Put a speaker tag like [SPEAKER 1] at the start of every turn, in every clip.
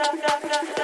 [SPEAKER 1] tra, tra, tra, tra.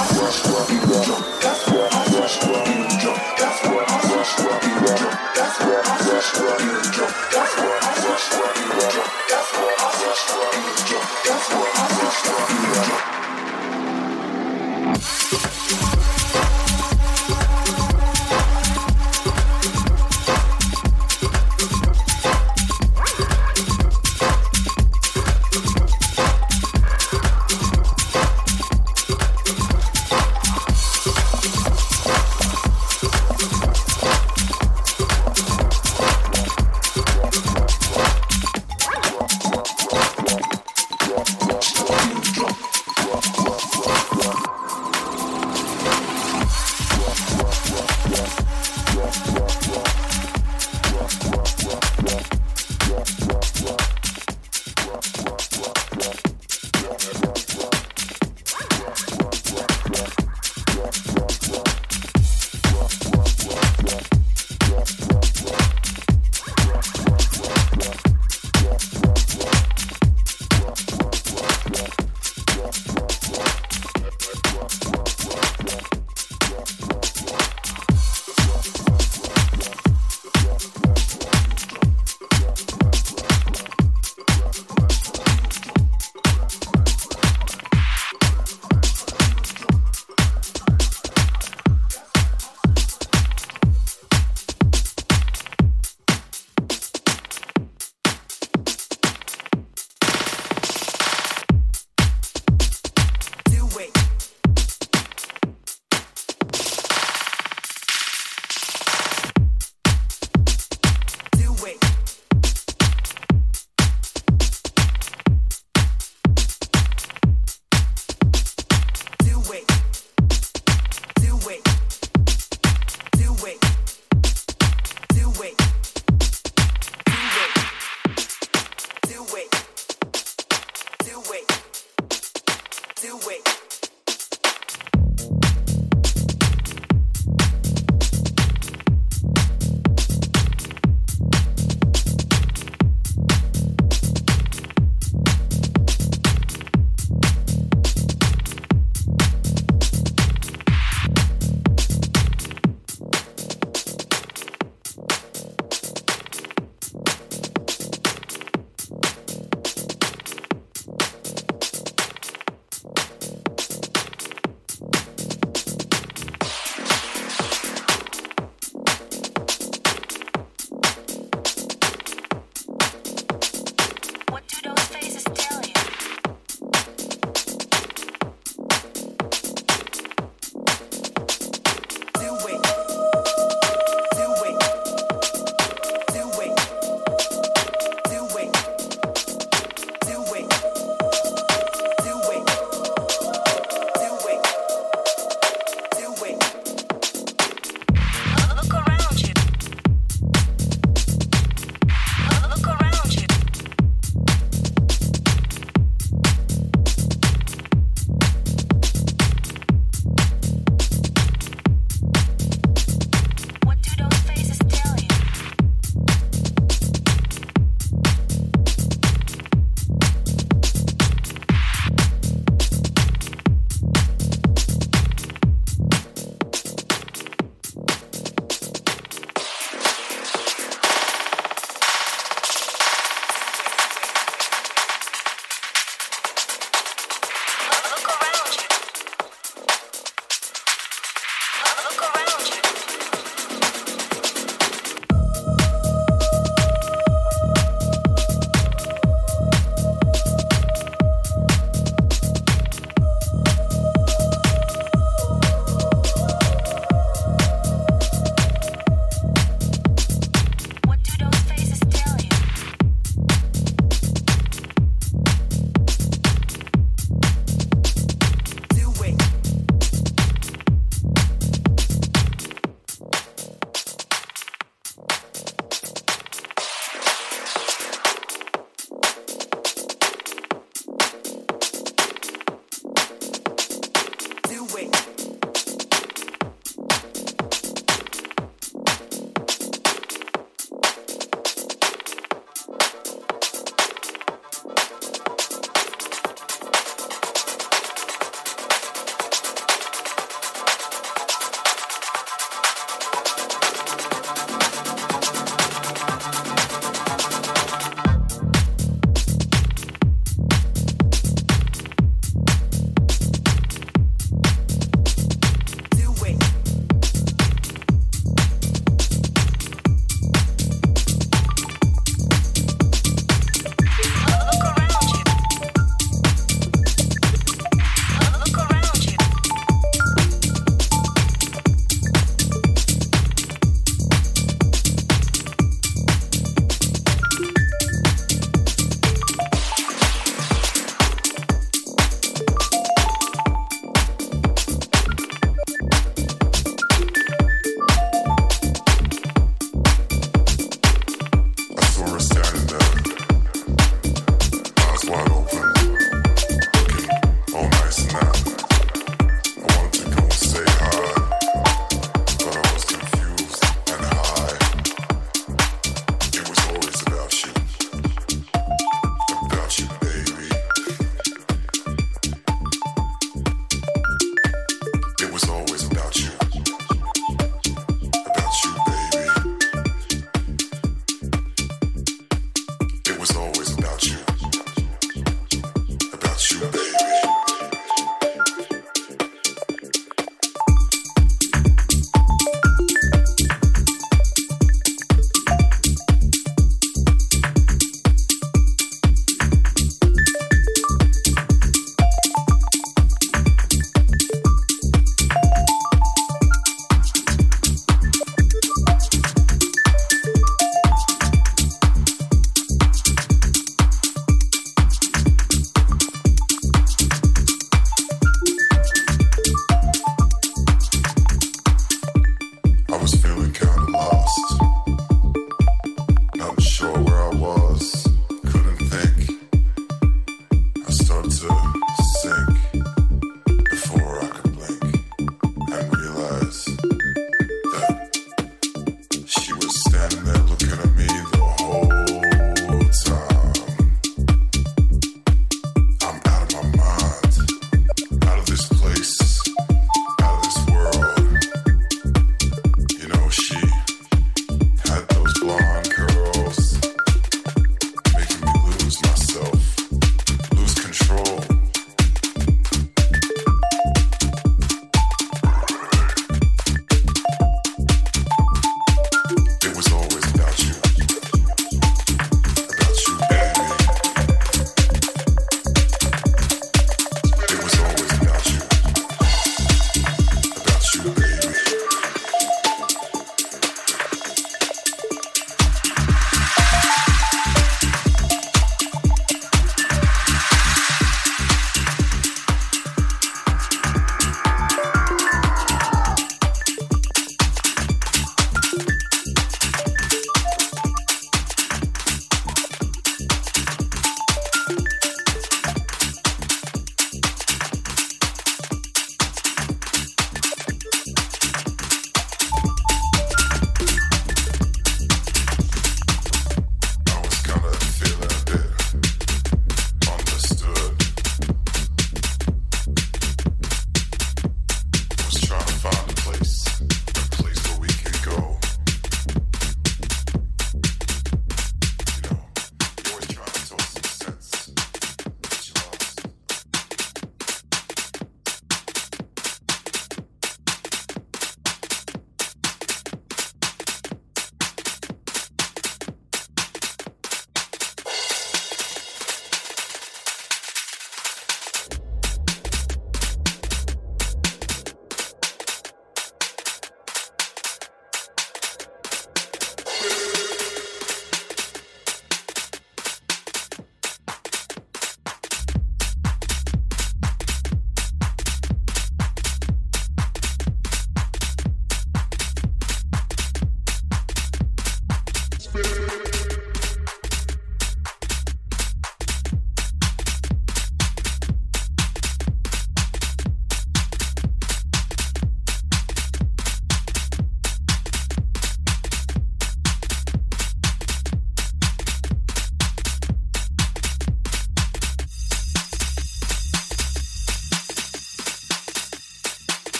[SPEAKER 1] West, West.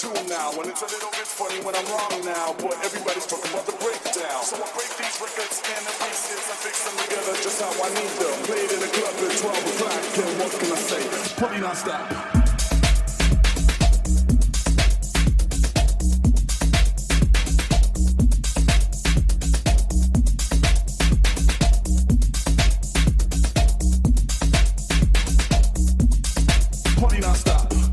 [SPEAKER 1] tune now, and it's a little bit funny when I'm wrong now. But everybody's talking about the breakdown, so I break these records and the pieces and fix them together just how I need them. Play it in the club at 12 o'clock, and what can I say? Party non-stop. Stop.